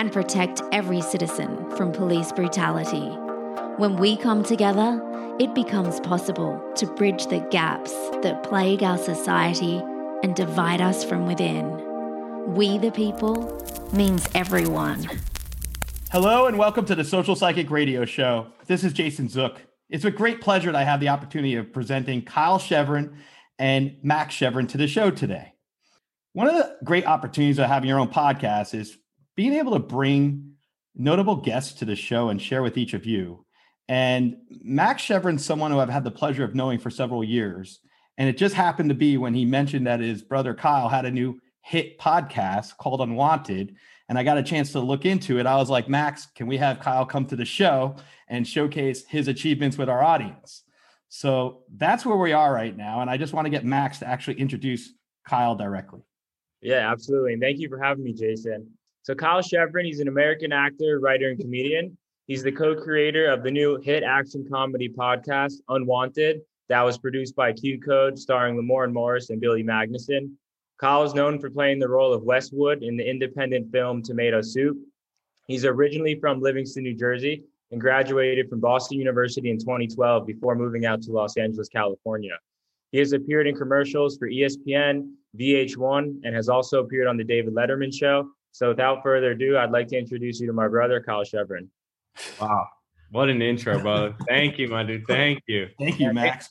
and protect every citizen from police brutality. When we come together, it becomes possible to bridge the gaps that plague our society and divide us from within. We the people means everyone. Hello and welcome to the Social Psychic Radio Show. This is Jason Zook. It's a great pleasure that I have the opportunity of presenting Kyle Shevrin and Max Shevrin to the show today. One of the great opportunities of having your own podcast is being able to bring notable guests to the show and share with each of you. And Max Shevrin's someone who I've had the pleasure of knowing for several years. And it just happened to be when he mentioned that his brother Kyle had a new hit podcast called Unwanted. And I got a chance to look into it. I was like, Max, can we have Kyle come to the show and showcase his achievements with our audience? So that's where we are right now. And I just want to get Max to actually introduce Kyle directly. Yeah, absolutely. And thank you for having me, Jason. So, Kyle Shevrin, he's an American actor, writer, and comedian. He's the co creator of the new hit action comedy podcast, Unwanted, that was produced by Q Code, starring Lamorne Morris and Billy Magnussen. Kyle is known for playing the role of Westwood in the independent film Tomato Soup. He's originally from Livingston, New Jersey, and graduated from Boston University in 2012 before moving out to Los Angeles, California. He has appeared in commercials for ESPN, VH1, and has also appeared on The David Letterman Show. So without further ado, I'd like to introduce you to my brother, Kyle Shevrin. Wow. What an intro, brother. Thank you, my dude. Thank you. Thank you, Max.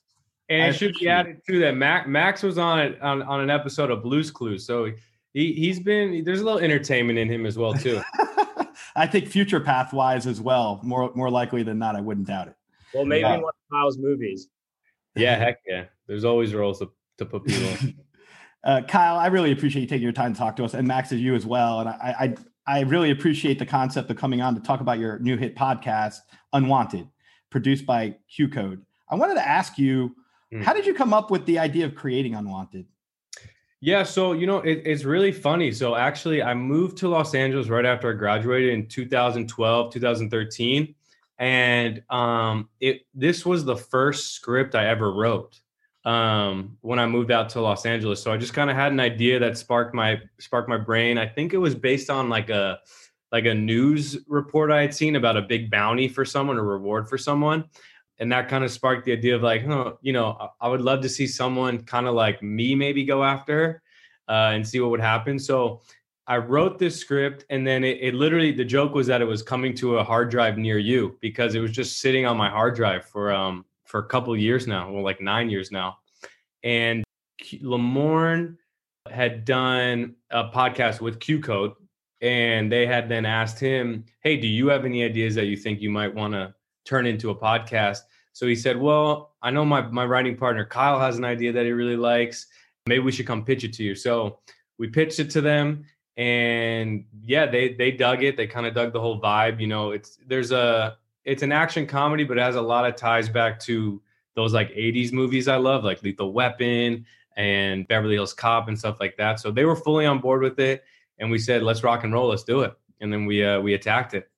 And it should be added too that Max Max was on it on, on an episode of Blues Clues, so he he's been there's a little entertainment in him as well too. I think future path wise as well. More more likely than not, I wouldn't doubt it. Well, maybe yeah. one of Kyle's movies. Yeah, heck yeah. There's always roles to, to put people. uh, Kyle, I really appreciate you taking your time to talk to us, and Max is you as well. And I, I I really appreciate the concept of coming on to talk about your new hit podcast, Unwanted, produced by Q Code. I wanted to ask you Mm. How did you come up with the idea of creating Unwanted? Yeah, so you know it, it's really funny. So actually, I moved to Los Angeles right after I graduated in 2012, 2013, and um, it this was the first script I ever wrote um, when I moved out to Los Angeles. So I just kind of had an idea that sparked my sparked my brain. I think it was based on like a like a news report I had seen about a big bounty for someone, a reward for someone and that kind of sparked the idea of like, huh, you know, I would love to see someone kind of like me maybe go after uh, and see what would happen. So I wrote this script, and then it, it, literally the joke was that it was coming to a hard drive near you because it was just sitting on my hard drive for um for a couple years now, well, like nine years now, and Lamorne had done a podcast with Q Code, and they had then asked him, "Hey, do you have any ideas that you think you might want to turn into a podcast?" So he said, Well, I know my, my writing partner Kyle has an idea that he really likes. Maybe we should come pitch it to you. So we pitched it to them and yeah, they they dug it. They kind of dug the whole vibe. You know, it's there's a it's an action comedy, but it has a lot of ties back to those like 80s movies I love, like Lethal Weapon and Beverly Hills Cop and stuff like that. So they were fully on board with it. And we said, let's rock and roll, let's do it. And then we uh, we attacked it.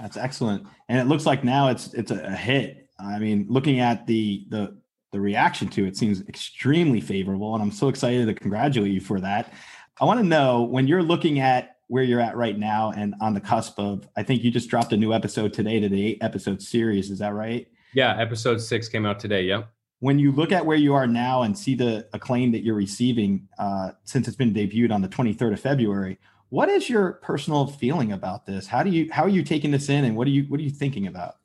That's excellent. And it looks like now it's it's a hit I mean, looking at the the the reaction to it seems extremely favorable, and I'm so excited to congratulate you for that. I want to know when you're looking at where you're at right now and on the cusp of. I think you just dropped a new episode today to the eight episode series. Is that right? Yeah, episode six came out today. Yep. When you look at where you are now and see the acclaim that you're receiving uh, since it's been debuted on the 23rd of February, what is your personal feeling about this? How do you how are you taking this in, and what are you what are you thinking about?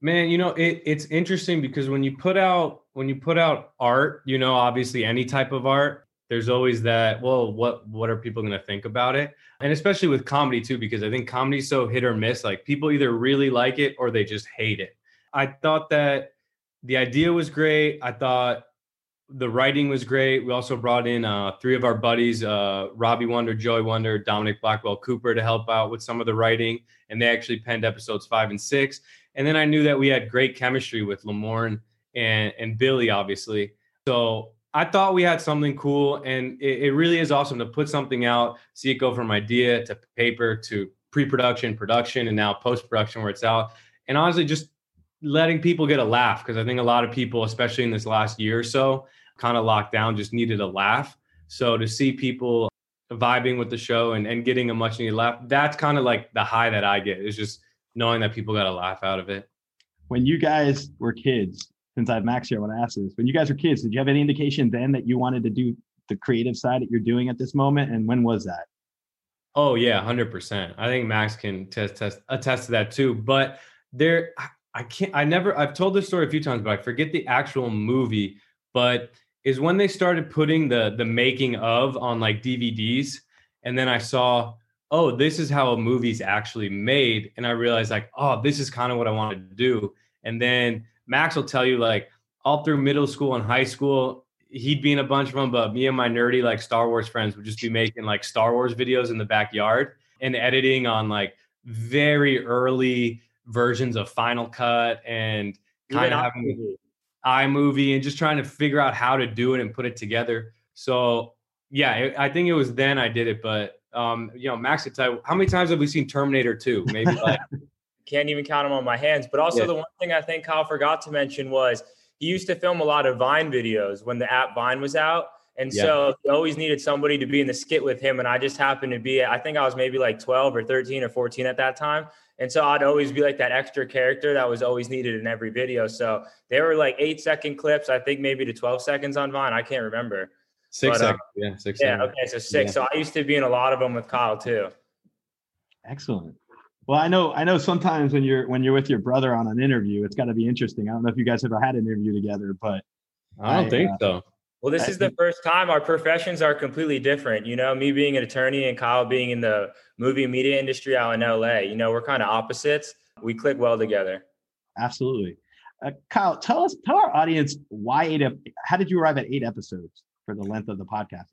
Man, you know, it, it's interesting because when you put out when you put out art, you know, obviously any type of art, there's always that, well, what what are people going to think about it? And especially with comedy too because I think comedy's so hit or miss, like people either really like it or they just hate it. I thought that the idea was great. I thought the writing was great. We also brought in uh, three of our buddies, uh, Robbie Wonder, Joey Wonder, Dominic Blackwell Cooper, to help out with some of the writing, and they actually penned episodes five and six. And then I knew that we had great chemistry with Lamorne and and Billy, obviously. So I thought we had something cool, and it, it really is awesome to put something out, see it go from idea to paper to pre-production, production, and now post-production where it's out. And honestly, just letting people get a laugh because I think a lot of people, especially in this last year or so, kind of locked down, just needed a laugh. So to see people vibing with the show and, and getting a much needed laugh, that's kind of like the high that I get is just knowing that people got a laugh out of it. When you guys were kids, since I have Max here, I want to ask this. When you guys were kids, did you have any indication then that you wanted to do the creative side that you're doing at this moment? And when was that? Oh yeah, hundred percent. I think Max can test, test attest to that too. But there, I can't. I never. I've told this story a few times, but I forget the actual movie. But is when they started putting the the making of on like DVDs, and then I saw, oh, this is how a movie's actually made, and I realized like, oh, this is kind of what I wanted to do. And then Max will tell you like all through middle school and high school, he'd be in a bunch of them, but me and my nerdy like Star Wars friends would just be making like Star Wars videos in the backyard and editing on like very early versions of Final Cut and kind of having iMovie and just trying to figure out how to do it and put it together. So yeah, I think it was then I did it, but um, you know, Max tell how many times have we seen Terminator 2? Maybe like can't even count them on my hands. But also yeah. the one thing I think Kyle forgot to mention was he used to film a lot of Vine videos when the app Vine was out. And yeah. so he always needed somebody to be in the skit with him. And I just happened to be, I think I was maybe like 12 or 13 or 14 at that time. And so I'd always be like that extra character that was always needed in every video. So they were like eight second clips, I think maybe to 12 seconds on Vine. I can't remember. Six but, uh, seconds. Uh, yeah. Six. Yeah. Seconds. Okay. So six. Yeah. So I used to be in a lot of them with Kyle too. Excellent. Well, I know, I know sometimes when you're, when you're with your brother on an interview, it's got to be interesting. I don't know if you guys ever had an interview together, but I don't I, think uh, so. Well, this is the first time our professions are completely different. You know, me being an attorney and Kyle being in the movie media industry out in LA. You know, we're kind of opposites. We click well together. Absolutely. Uh, Kyle, tell us, tell our audience why eight. How did you arrive at eight episodes for the length of the podcast?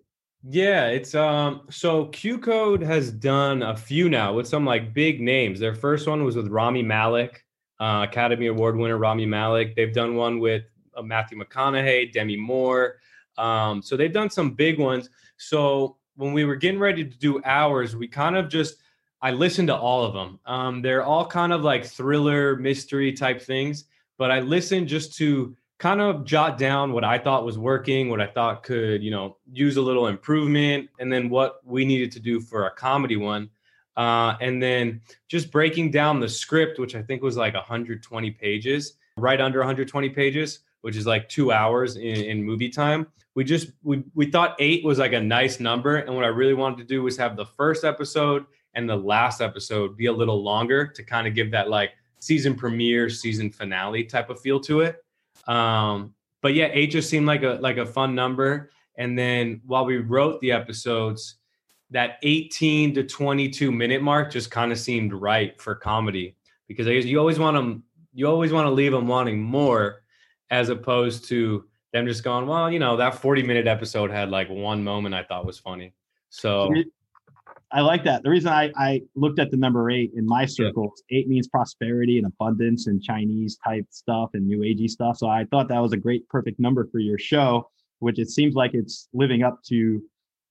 Yeah, it's um. So Q Code has done a few now with some like big names. Their first one was with Rami Malek, uh, Academy Award winner Rami Malek. They've done one with uh, Matthew McConaughey, Demi Moore. Um, so they've done some big ones. So when we were getting ready to do ours, we kind of just I listened to all of them. Um, they're all kind of like thriller, mystery type things, but I listened just to kind of jot down what I thought was working, what I thought could, you know, use a little improvement, and then what we needed to do for a comedy one. Uh, and then just breaking down the script, which I think was like 120 pages, right under 120 pages which is like two hours in, in movie time. We just we we thought eight was like a nice number, and what I really wanted to do was have the first episode and the last episode be a little longer to kind of give that like season premiere, season finale type of feel to it. Um, but yeah, eight just seemed like a like a fun number. And then while we wrote the episodes, that 18 to 22 minute mark just kind of seemed right for comedy because you always want them, you always want to leave them wanting more as opposed to them just going, well, you know, that 40 minute episode had like one moment I thought was funny. So I like that. The reason I, I looked at the number eight in my circles, yeah. eight means prosperity and abundance and Chinese type stuff and new agey stuff. So I thought that was a great, perfect number for your show, which it seems like it's living up to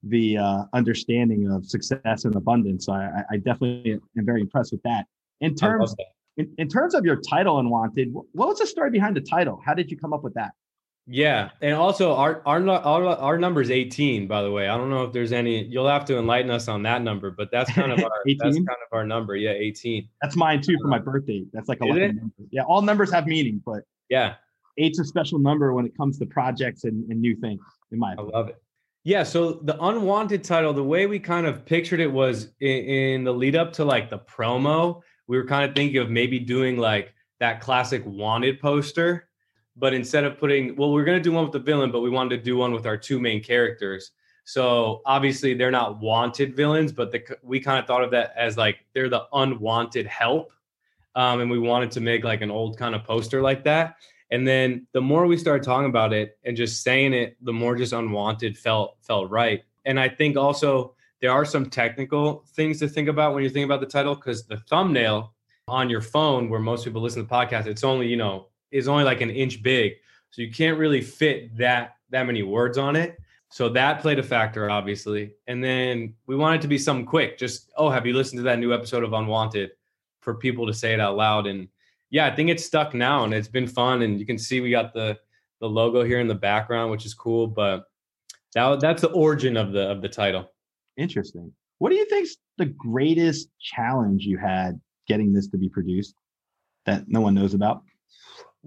the uh, understanding of success and abundance. So I, I definitely am very impressed with that. In terms In, in terms of your title, Unwanted, what was the story behind the title? How did you come up with that? Yeah, and also our our our our number is 18. By the way, I don't know if there's any. You'll have to enlighten us on that number, but that's kind of our that's kind of our number. Yeah, 18. That's mine too for my birthday. That's like a number. Yeah, all numbers have meaning, but yeah, eight's a special number when it comes to projects and, and new things. In my opinion. I love it. Yeah, so the unwanted title, the way we kind of pictured it was in, in the lead up to like the promo. We were kind of thinking of maybe doing like that classic wanted poster but instead of putting well we're going to do one with the villain but we wanted to do one with our two main characters. So obviously they're not wanted villains but the, we kind of thought of that as like they're the unwanted help um, and we wanted to make like an old kind of poster like that. And then the more we started talking about it and just saying it the more just unwanted felt felt right. And i think also there are some technical things to think about when you think about the title because the thumbnail on your phone where most people listen to the podcast it's only you know is only like an inch big. So you can't really fit that that many words on it. So that played a factor, obviously. And then we wanted to be something quick. Just, oh, have you listened to that new episode of Unwanted? For people to say it out loud. And yeah, I think it's stuck now and it's been fun. And you can see we got the the logo here in the background, which is cool. But that that's the origin of the of the title. Interesting. What do you think's the greatest challenge you had getting this to be produced that no one knows about?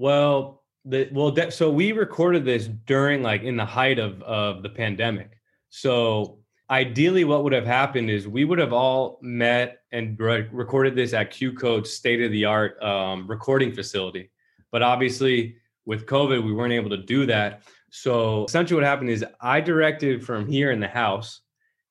Well, the well, de- so we recorded this during like in the height of of the pandemic. So ideally, what would have happened is we would have all met and re- recorded this at Q Code state of the art um, recording facility. But obviously, with COVID, we weren't able to do that. So essentially, what happened is I directed from here in the house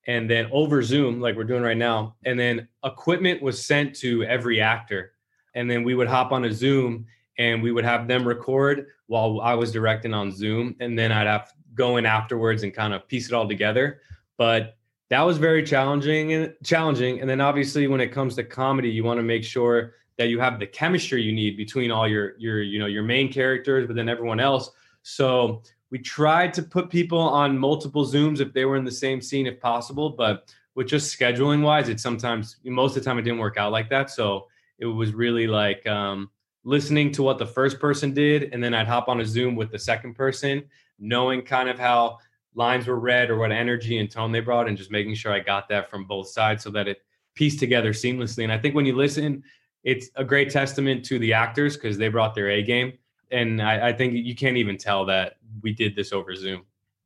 and then over Zoom, like we're doing right now. And then equipment was sent to every actor. And then we would hop on a Zoom and we would have them record while I was directing on Zoom, and then I'd have go in afterwards and kind of piece it all together. But that was very challenging and challenging. And then obviously when it comes to comedy, you want to make sure that you have the chemistry you need between all your your you know your main characters, but then everyone else. So we tried to put people on multiple Zooms if they were in the same scene if possible, but with just scheduling wise, it sometimes most of the time it didn't work out like that. So it was really like um, listening to what the first person did, and then I'd hop on a Zoom with the second person, knowing kind of how lines were read or what energy and tone they brought, and just making sure I got that from both sides so that it pieced together seamlessly. And I think when you listen, it's a great testament to the actors because they brought their A game. And I, I think you can't even tell that we did this over Zoom.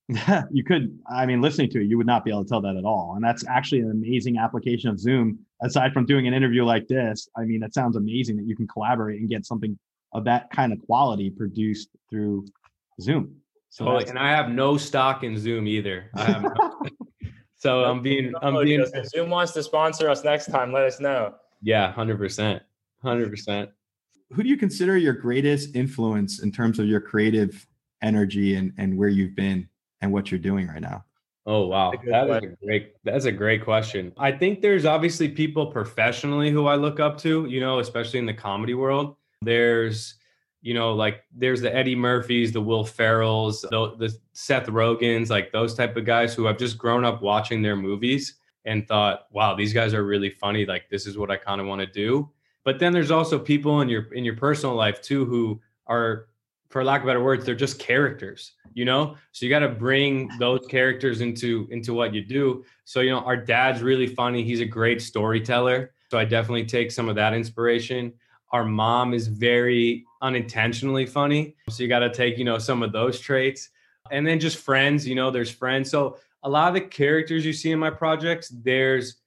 you could i mean listening to it you would not be able to tell that at all and that's actually an amazing application of zoom aside from doing an interview like this i mean it sounds amazing that you can collaborate and get something of that kind of quality produced through zoom so totally. and i have no stock in zoom either no, so i'm being i'm being if zoom wants to sponsor us next time let us know yeah 100% 100% who do you consider your greatest influence in terms of your creative energy and and where you've been and what you're doing right now? Oh wow, that is a great that's a great question. I think there's obviously people professionally who I look up to, you know, especially in the comedy world. There's you know, like there's the Eddie Murphys, the Will Ferrells, the, the Seth Rogens, like those type of guys who I've just grown up watching their movies and thought, wow, these guys are really funny. Like this is what I kind of want to do. But then there's also people in your in your personal life too who are for lack of better words, they're just characters, you know? So you got to bring those characters into into what you do. So, you know, our dad's really funny. He's a great storyteller. So I definitely take some of that inspiration. Our mom is very unintentionally funny. So you got to take, you know, some of those traits. And then just friends, you know, there's friends. So a lot of the characters you see in my projects, there's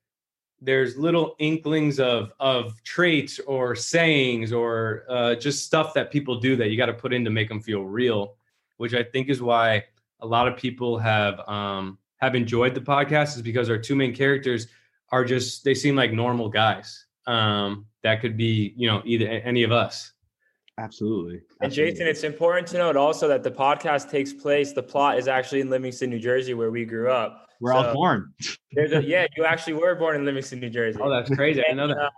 there's little inklings of of traits or sayings or uh, just stuff that people do that you got to put in to make them feel real which i think is why a lot of people have um, have enjoyed the podcast is because our two main characters are just they seem like normal guys um, that could be you know either any of us Absolutely. And Jason, it's important to note also that the podcast takes place. The plot is actually in Livingston, New Jersey, where we grew up. Where so I was born. a, yeah, you actually were born in Livingston, New Jersey. Oh, that's crazy. And, I know that. Uh,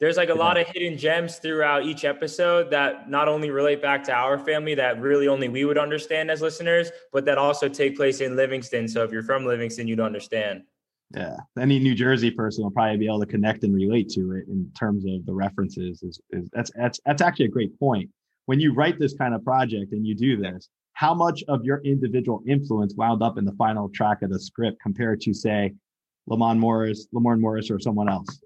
there's like a lot of hidden gems throughout each episode that not only relate back to our family that really only we would understand as listeners, but that also take place in Livingston. So if you're from Livingston, you'd understand. Yeah, any New Jersey person will probably be able to connect and relate to it in terms of the references. Is, is that's that's that's actually a great point. When you write this kind of project and you do this, how much of your individual influence wound up in the final track of the script compared to say Lamont Morris, Lamorne Morris, or someone else?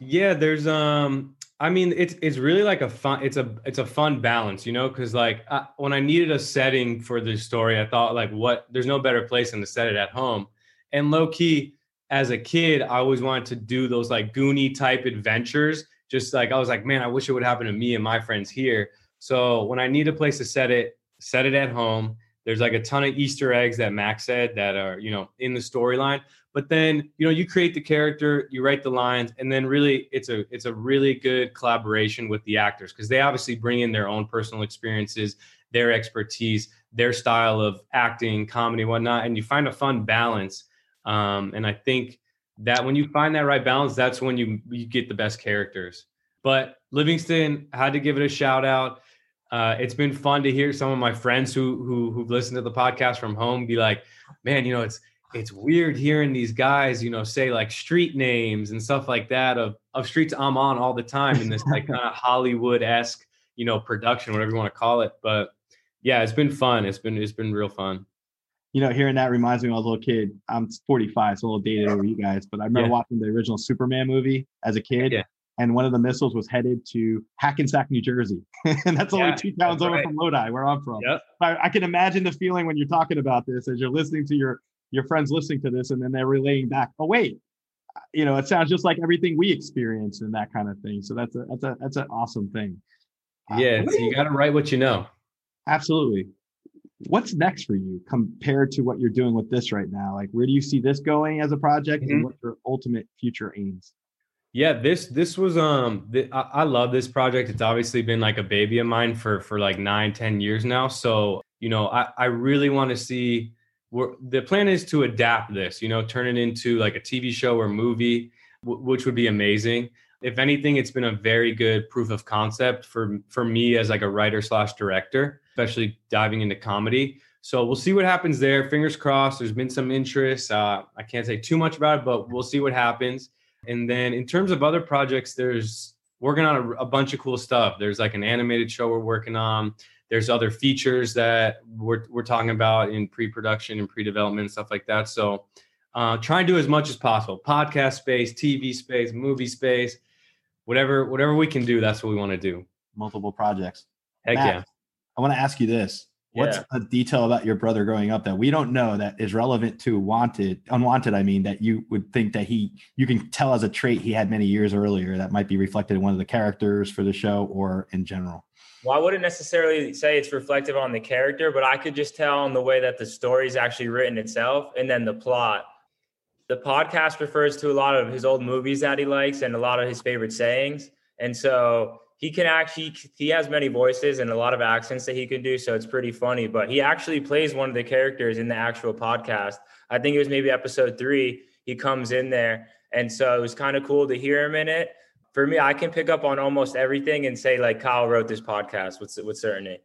Yeah, there's um I mean, it's it's really like a fun it's a it's a fun balance, you know, because like I, when I needed a setting for this story, I thought like, what? There's no better place than to set it at home. And low key, as a kid, I always wanted to do those like Goonie type adventures. Just like I was like, man, I wish it would happen to me and my friends here. So when I need a place to set it, set it at home. There's like a ton of Easter eggs that Max said that are you know in the storyline but then you know you create the character you write the lines and then really it's a it's a really good collaboration with the actors because they obviously bring in their own personal experiences their expertise their style of acting comedy whatnot and you find a fun balance um, and i think that when you find that right balance that's when you you get the best characters but livingston had to give it a shout out uh, it's been fun to hear some of my friends who who who've listened to the podcast from home be like man you know it's it's weird hearing these guys, you know, say like street names and stuff like that of of streets I'm on all the time in this like kind of Hollywood esque, you know, production, whatever you want to call it. But yeah, it's been fun. It's been it's been real fun. You know, hearing that reminds me of a little kid. I'm 45, so a little dated over you guys, but I remember yeah. watching the original Superman movie as a kid. Yeah. And one of the missiles was headed to Hackensack, New Jersey. and that's only two towns over right. from Lodi, where I'm from. Yep. I, I can imagine the feeling when you're talking about this as you're listening to your your friends listening to this and then they're relaying back oh wait you know it sounds just like everything we experience and that kind of thing so that's a that's a that's an awesome thing yeah uh, you got to write what you know absolutely what's next for you compared to what you're doing with this right now like where do you see this going as a project mm-hmm. and what's your ultimate future aims yeah this this was um th- I, I love this project it's obviously been like a baby of mine for for like nine ten years now so you know i i really want to see we're, the plan is to adapt this, you know, turn it into like a TV show or movie, w- which would be amazing. If anything, it's been a very good proof of concept for for me as like a writer slash director, especially diving into comedy. So we'll see what happens there. Fingers crossed. There's been some interest. Uh, I can't say too much about it, but we'll see what happens. And then in terms of other projects, there's working on a, a bunch of cool stuff. There's like an animated show we're working on. There's other features that we're, we're talking about in pre-production and pre-development and stuff like that. So uh, try and do as much as possible. Podcast space, TV space, movie space, whatever whatever we can do. That's what we want to do. Multiple projects. Heck Matt, yeah. I want to ask you this. What's yeah. a detail about your brother growing up that we don't know that is relevant to wanted, unwanted? I mean, that you would think that he, you can tell as a trait he had many years earlier that might be reflected in one of the characters for the show or in general. Well, I wouldn't necessarily say it's reflective on the character, but I could just tell in the way that the story is actually written itself and then the plot. The podcast refers to a lot of his old movies that he likes and a lot of his favorite sayings. And so he can actually, he has many voices and a lot of accents that he can do. So it's pretty funny, but he actually plays one of the characters in the actual podcast. I think it was maybe episode three. He comes in there. And so it was kind of cool to hear him in it for me, I can pick up on almost everything and say like Kyle wrote this podcast with with certainty.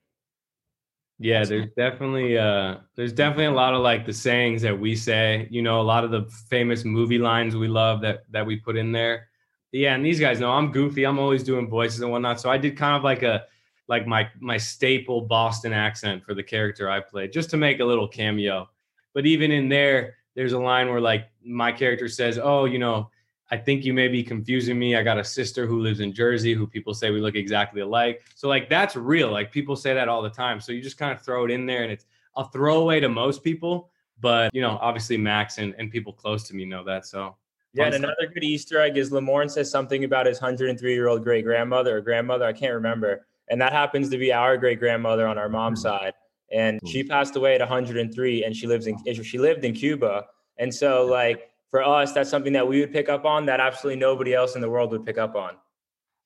Yeah, there's definitely uh there's definitely a lot of like the sayings that we say, you know, a lot of the famous movie lines we love that that we put in there. Yeah, and these guys know I'm goofy. I'm always doing voices and whatnot. So I did kind of like a like my my staple Boston accent for the character I played, just to make a little cameo. But even in there, there's a line where like my character says, "Oh, you know, I think you may be confusing me. I got a sister who lives in Jersey who people say we look exactly alike. So like that's real. Like people say that all the time. So you just kind of throw it in there and it's a throwaway to most people. But you know, obviously Max and, and people close to me know that. So yeah, and another good Easter egg is Lamorne says something about his 103 year old great grandmother or grandmother. I can't remember. And that happens to be our great grandmother on our mom's mm. side. And she passed away at 103 and she lives in she lived in Cuba. And so like for us, that's something that we would pick up on that absolutely nobody else in the world would pick up on.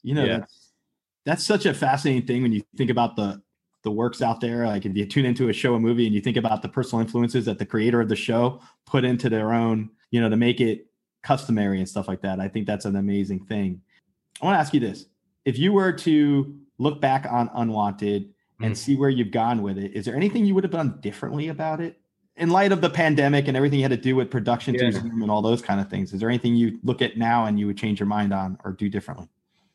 You know, yeah. that's, that's such a fascinating thing when you think about the the works out there. Like if you tune into a show, a movie, and you think about the personal influences that the creator of the show put into their own, you know, to make it customary and stuff like that. I think that's an amazing thing. I want to ask you this: If you were to look back on Unwanted and mm. see where you've gone with it, is there anything you would have done differently about it? In light of the pandemic and everything you had to do with production Yeah. and all those kind of things, is there anything you look at now and you would change your mind on or do differently?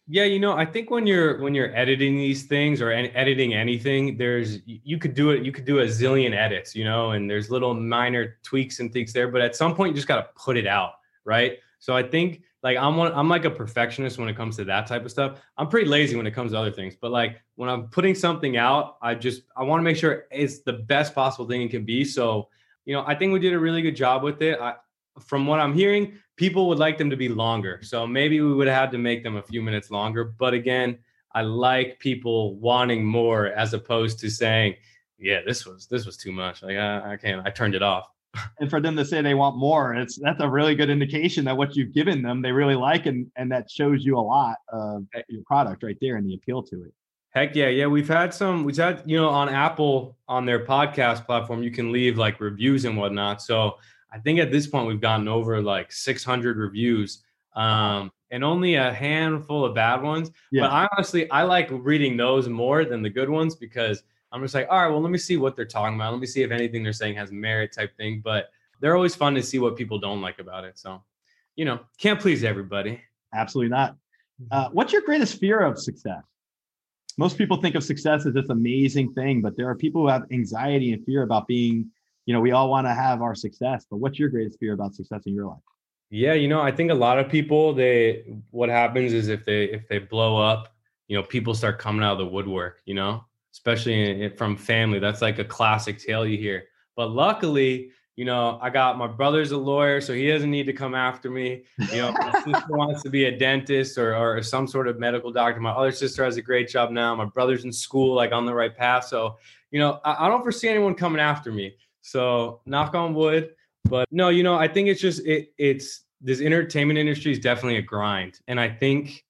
Yeah, you know, I think when you're when you're editing these things or editing anything, there's you could do it. You could do a zillion edits, you know, and there's little minor tweaks and things there. But at some point, you just got to put it out, right? So I think like I'm one, I'm like a perfectionist when it comes to that type of stuff. I'm pretty lazy when it comes to other things, but like when I'm putting something out, I just I want to make sure it's the best possible thing it can be. So you know, I think we did a really good job with it. I, from what I'm hearing, people would like them to be longer. So maybe we would have had to make them a few minutes longer. But again, I like people wanting more as opposed to saying, "Yeah, this was this was too much. Like I, I can't. I turned it off." And for them to say they want more, it's that's a really good indication that what you've given them they really like, and and that shows you a lot of your product right there and the appeal to it. Heck yeah, yeah. We've had some. We've had you know on Apple on their podcast platform, you can leave like reviews and whatnot. So I think at this point we've gotten over like 600 reviews, um, and only a handful of bad ones. Yeah. But I honestly I like reading those more than the good ones because I'm just like, all right, well, let me see what they're talking about. Let me see if anything they're saying has merit type thing. But they're always fun to see what people don't like about it. So, you know, can't please everybody. Absolutely not. Uh, what's your greatest fear of success? Most people think of success as this amazing thing, but there are people who have anxiety and fear about being, you know, we all want to have our success, but what's your greatest fear about success in your life? Yeah, you know, I think a lot of people they what happens is if they if they blow up, you know, people start coming out of the woodwork, you know, especially in, from family. That's like a classic tale you hear. But luckily, you know, I got my brother's a lawyer, so he doesn't need to come after me. You know, my sister wants to be a dentist or or some sort of medical doctor. My other sister has a great job now. My brother's in school, like on the right path. So, you know, I, I don't foresee anyone coming after me. So, knock on wood. But no, you know, I think it's just it it's this entertainment industry is definitely a grind. And I think,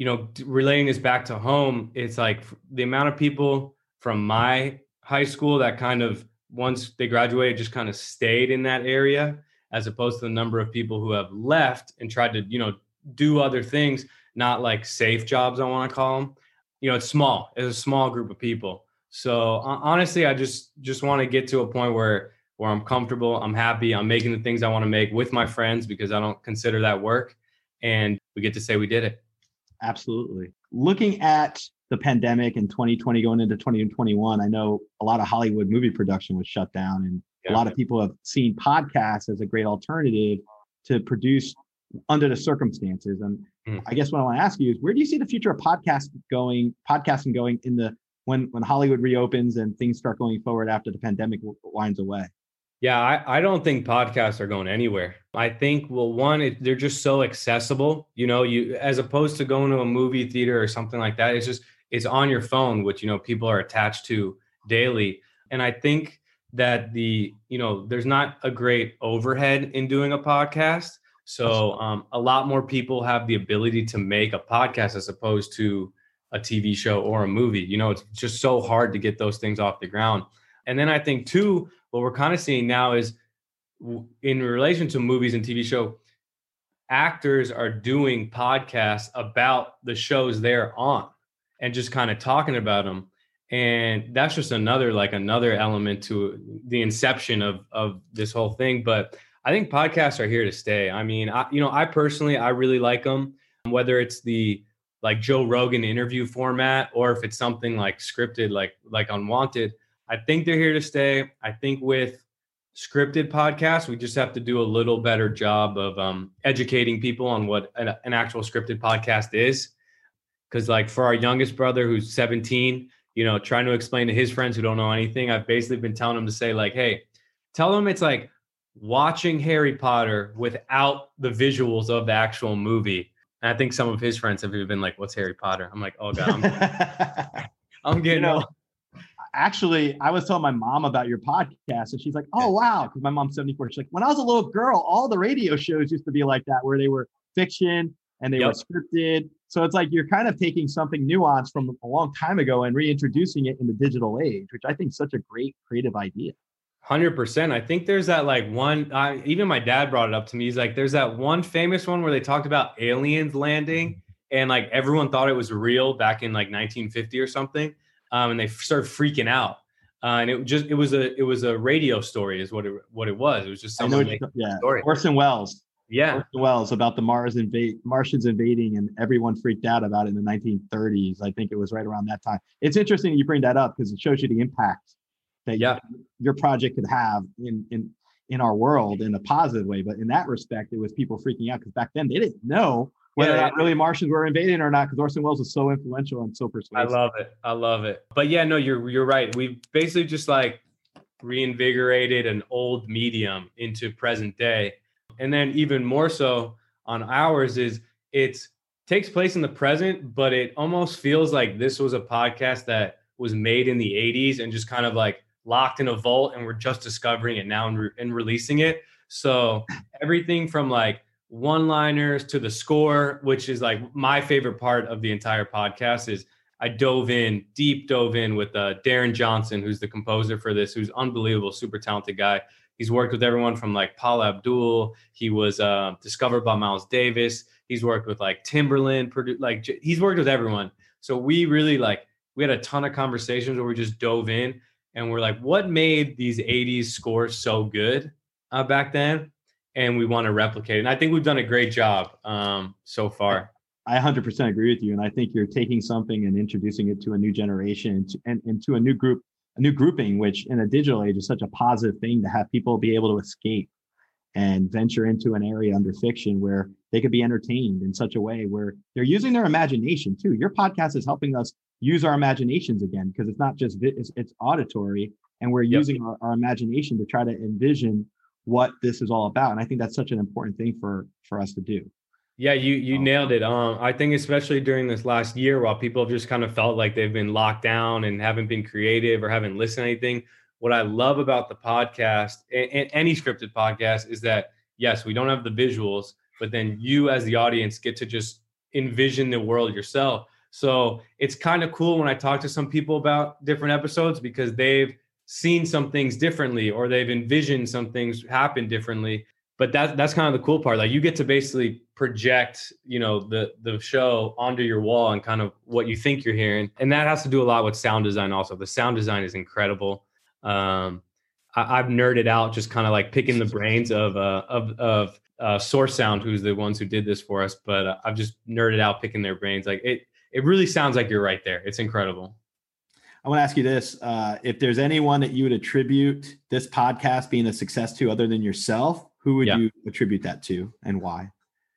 you know, relating this back to home, it's like the amount of people from my high school that kind of once they graduated just kind of stayed in that area as opposed to the number of people who have left and tried to, you know, do other things, not like safe jobs, I want to call them. You know, it's small. It's a small group of people. So honestly, I just just want to get to a point where where I'm comfortable, I'm happy, I'm making the things I want to make with my friends because I don't consider that work, and we get to say we did it. Absolutely. Looking at the pandemic in 2020 going into 2021, I know a lot of Hollywood movie production was shut down, and a lot of people have seen podcasts as a great alternative to produce under the circumstances. And Mm. I guess what I want to ask you is, where do you see the future of podcast going, podcasting going in the when when Hollywood reopens and things start going forward after the pandemic winds away? Yeah, I, I don't think podcasts are going anywhere. I think well, one, it, they're just so accessible. You know, you as opposed to going to a movie theater or something like that. It's just it's on your phone, which you know people are attached to daily. And I think that the you know there's not a great overhead in doing a podcast. So um, a lot more people have the ability to make a podcast as opposed to a TV show or a movie. You know, it's just so hard to get those things off the ground. And then I think too, what we're kind of seeing now is in relation to movies and TV show, actors are doing podcasts about the shows they're on and just kind of talking about them. And that's just another like another element to the inception of of this whole thing. But I think podcasts are here to stay. I mean, I, you know, I personally I really like them. Whether it's the like Joe Rogan interview format or if it's something like scripted, like like Unwanted, I think they're here to stay. I think with scripted podcasts, we just have to do a little better job of um, educating people on what an, an actual scripted podcast is. Because like for our youngest brother who's 17, you know, trying to explain to his friends who don't know anything, I've basically been telling him to say like, hey, tell them it's like watching Harry Potter without the visuals of the actual movie. And I think some of his friends have even been like, "What's Harry Potter?" I'm like, "Oh god, I'm, I'm getting know, old." Actually, I was telling my mom about your podcast, and she's like, "Oh wow!" Because my mom's seventy four. She's like, "When I was a little girl, all the radio shows used to be like that, where they were fiction and they Yep. were scripted. So it's like you're kind of taking something nuanced from a long time ago and reintroducing it in the digital age, which I think is such a great creative idea." Hundred percent. I think there's that like one. I, even my dad brought it up to me. He's like, "There's that one famous one where they talked about aliens landing, and like everyone thought it was real back in like 1950 or something, um, and they started freaking out." Uh, and it just it was a it was a radio story is what it what it was. It was just someone making yeah, a story. Orson Welles. Yeah, Orson Welles about the Mars invade Martians invading, and everyone freaked out about it in the 1930s. I think it was right around that time. It's interesting that you bring that up because it shows you the impact that Yeah. your project could have in in in our world in a positive way. But in that respect, it was people freaking out because back then they didn't know whether Yeah, or not really Martians were invading or not because Orson Welles was so influential and so persuasive. I love it. I love it. But yeah, no, you're you're right. We basically just like reinvigorated an old medium into present day. And then even more so on ours is it's takes place in the present, but it almost feels like this was a podcast that was made in the 80s and just kind of like locked in a vault and we're just discovering it now and, re- and releasing it. So everything from like one liners to the score, which is like my favorite part of the entire podcast is I dove in, deep dove in with uh, Darren Johnson, who's the composer for this, who's unbelievable, super talented guy. He's worked with everyone from like Paula Abdul. He was uh, discovered by Miles Davis. He's worked with like Timbaland, produ- like he's worked with everyone. So we really like we had a ton of conversations where we just dove in and we're like, what made these '80s scores so good uh, back then? And we want to replicate it. And I think we've done a great job um, so far. I 100% agree with you, and I think you're taking something and introducing it to a new generation and, to, and, to a new group, a new grouping, which in a digital age is such a positive thing to have people be able to escape and venture into an area under fiction where they could be entertained in such a way where they're using their imagination too. Your podcast is helping us use our imaginations again because it's not just it's, it's auditory, and we're Yep. using our, our imagination to try to envision what this is all about. And I think that's such an important thing for for us to do. Yeah, you you Oh. nailed it. Um, I think especially during this last year, while people have just kind of felt like they've been locked down and haven't been creative or haven't listened to anything. What I love about the podcast and, and any scripted podcast is that yes, we don't have the visuals, but then you as the audience get to just envision the world yourself. So it's kind of cool when I talk to some people about different episodes because they've seen some things differently or they've envisioned some things happen differently. But that's that's kind of the cool part. Like you get to basically project you know the the show onto your wall and kind of what you think you're hearing. And that has to do a lot with sound design also. The sound design is incredible. Um I, i've nerded out just kind of like picking the brains of uh of of uh source sound who's the ones who did this for us. But uh, i've just nerded out picking their brains. Like it it really sounds like you're right there. It's incredible I want to ask you this: uh, if there's anyone that you would attribute this podcast being a success to, other than yourself, who would Yeah. you attribute that to, and why?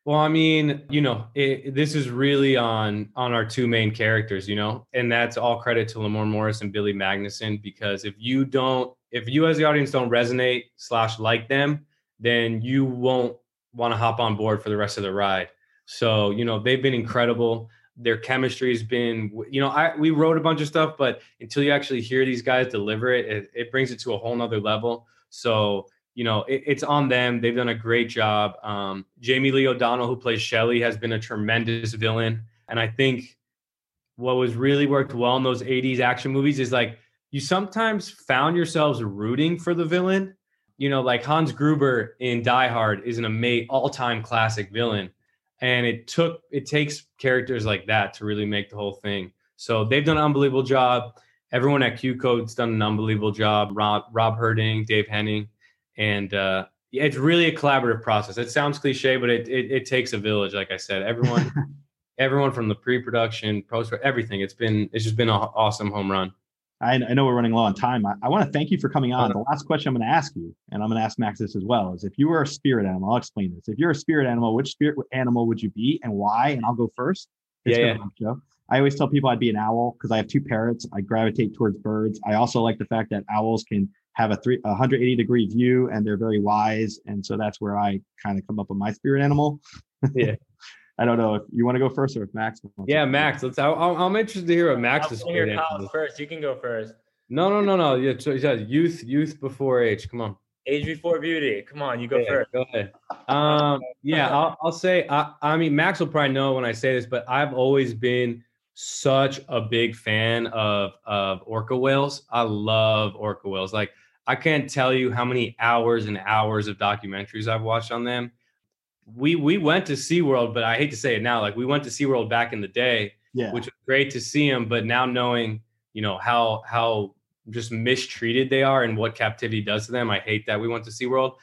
Well, I mean, you know, it, this is really on on our two main characters, you know, and that's all credit to Lamorne Morris and Billy Magnussen because if you don't, if you as the audience don't resonate slash like them, then you won't want to hop on board for the rest of the ride. So, you know, they've been incredible. Their chemistry has been, you know, I we wrote a bunch of stuff, but until you actually hear these guys deliver it, it, it brings it to a whole nother level. So you know, it, it's on them. They've done a great job. Um, Jamie Lee O'Donnell, who plays Shelly, has been a tremendous villain. And I think what was really worked well in those 80s action movies is like you sometimes found yourselves rooting for the villain. You know, like Hans Gruber in Die Hard is an amazing all-time classic villain. And it took it takes characters like that to really make the whole thing. So they've done an unbelievable job. Everyone at Q Code's done an unbelievable job. Rob, Rob Herding, Dave Henning, and uh, it's really a collaborative process. It sounds cliche, but it, it it takes a village. Like I said, everyone, everyone from the pre-production, post, everything. It's been it's just been an awesome home run. I, I know we're running low on time. I, I want to thank you for coming on. The last question I'm going to ask you, and I'm going to ask Max this as well, is if you were a spirit animal, I'll explain this. If you're a spirit animal, which spirit animal would you be and why? And I'll go first. It's Yeah, been a long show. I always tell people I'd be an owl because I have two parrots. I gravitate towards birds. I also like the fact that owls can have a three, 180 degree view and they're very wise. And so that's where I kind of come up with my spirit animal. Yeah. I don't know if you want to go first or if Max wants Yeah, to. Max. Let's. I, I- I'm interested to hear what I Max's want to hear spirit Kyle's animal is. first. You can go first. No, no, no, no. Yeah, so says youth, youth before age. Come on. Age before beauty. Come on, you go Yeah, first. Go ahead. Um, yeah, I'll, I'll say. I, I mean, Max will probably know when I say this, but I've always been such a big fan of of orca whales. I love orca whales. Like I can't tell you how many hours and hours of documentaries I've watched on them. We we went to SeaWorld, but I hate to say it now. Like we went to SeaWorld back in the day, Yeah. which was great to see them. But now knowing, you know, how how just mistreated they are and what captivity does to them. I hate that we went to SeaWorld.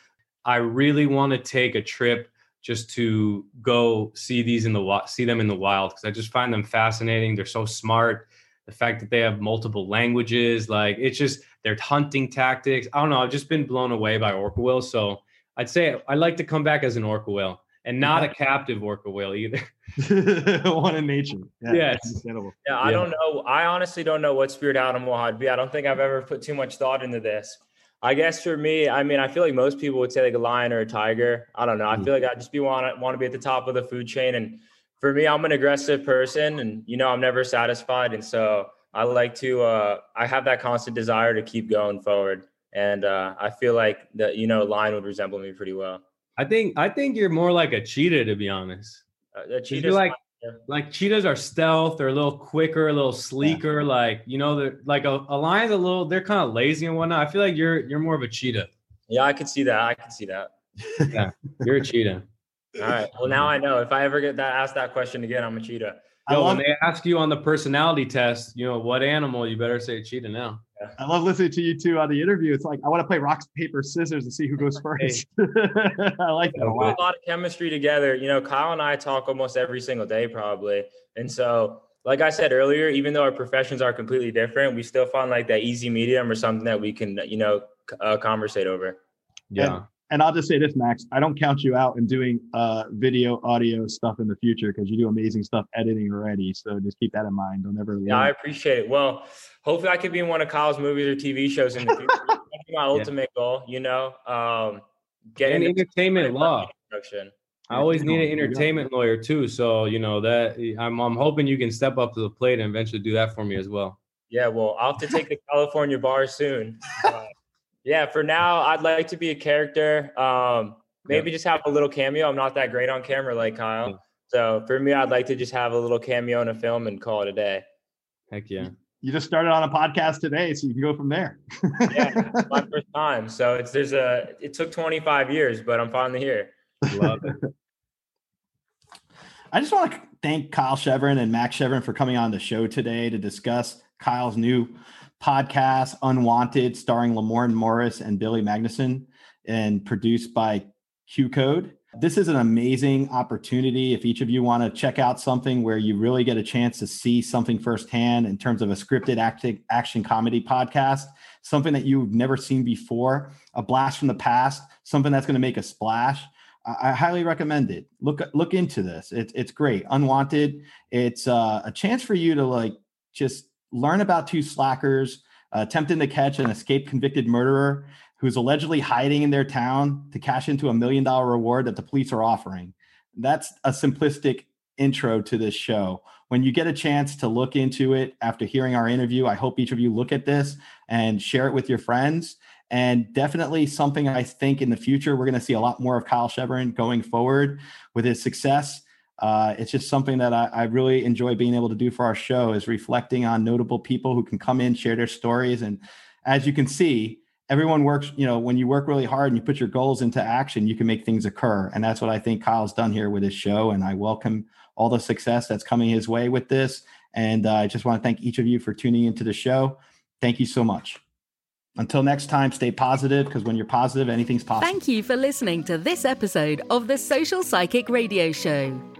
I really want to take a trip just to go see these in the see them in the wild because I just find them fascinating. They're so smart. The fact that they have multiple languages, like it's just their hunting tactics. I don't know. I've just been blown away by orca whales. So I'd say I'd like to come back as an orca whale and not a captive orca whale either. One in nature. Yeah, yes. Yeah, I yeah. don't know. I honestly don't know what spirit animal I'd be. I don't think I've ever put too much thought into this. I guess for me, I mean, I feel like most people would say like a lion or a tiger. I don't know. I mm. feel like I just be want to want to be at the top of the food chain, and for me, I'm an aggressive person, and you know, I'm never satisfied, and so I like to. Uh, I have that constant desire to keep going forward, and uh, I feel like that you know, lion would resemble me pretty well. I think I think you're more like a cheetah, to be honest. Uh, a cheetah, like like cheetahs are stealth they're a little quicker a little sleeker yeah. like you know they're like a, a lion's a little they're kind of lazy and whatnot. I feel like you're you're more of a cheetah. Yeah i could see that i can see that. Yeah you're a cheetah. All right well now i know. If i ever get that asked that question again i'm a cheetah Yo, when they ask you on the personality test you know what animal you better say cheetah now I love listening to you two on the interview. It's like I want to play rock paper scissors and see who goes first. I like that. We a lot of chemistry together. You know, Kyle and I talk almost every single day, probably. And so, like I said earlier, even though our professions are completely different, we still find like that easy medium or something that we can, you know, uh, conversate over. Yeah. And, and I'll just say this, Max. I don't count you out in doing uh, video, audio stuff in the future because you do amazing stuff editing already. So just keep that in mind. Don't ever. Yeah, I appreciate it. Well, hopefully, I could be in one of Kyle's movies or TV shows in the future. That's my ultimate yeah. goal. You know, um, getting entertainment law. I always need an entertainment lawyer too. So you know that I'm I'm hoping you can step up to the plate and eventually do that for me as well. Yeah, well, I'll have to take the California bar soon. Uh, yeah, for now, I'd like to be a character. Um, maybe yeah. just have a little cameo. I'm not that great on camera like Kyle. Yeah. So for me, I'd like to just have a little cameo in a film and call it a day. Heck yeah. You just started on a podcast today, so you can go from there. yeah, my first time. So it's there's a it took 25 years, but I'm finally here. Love it. I just want to thank Kyle Shevrin and Max Shevrin for coming on the show today to discuss Kyle's new podcast, Unwanted, starring Lamorne Morris and Billy Magnussen, and produced by QCode. This is an amazing opportunity. If each of you want to check out something where you really get a chance to see something firsthand in terms of a scripted action comedy podcast, something that you've never seen before, a blast from the past, something that's going to make a splash. I highly recommend it. Look look into this. It's it's great. Unwanted. It's uh, a chance for you to like just learn about two slackers uh, attempting to catch an escaped convicted murderer who's allegedly hiding in their town to cash into a million dollar reward that the police are offering. That's a simplistic intro to this show. When you get a chance to look into it after hearing our interview, I hope each of you look at this and share it with your friends. And definitely something I think in the future, we're going to see a lot more of Kyle Shevrin going forward with his success uh, it's just something that I, I, really enjoy being able to do for our show is reflecting on notable people who can come in share their stories. And as you can see everyone works you know when you work really hard and you put your goals into action you can make things occur. And that's what i think kyle's done here with his show. And i welcome all the success that's coming his way with this. And uh, i just want to thank each of you for tuning into the show. Thank you so much. Until next time, stay positive because when you're positive, anything's possible. Thank you for listening to this episode of the Social Psychic Radio Show.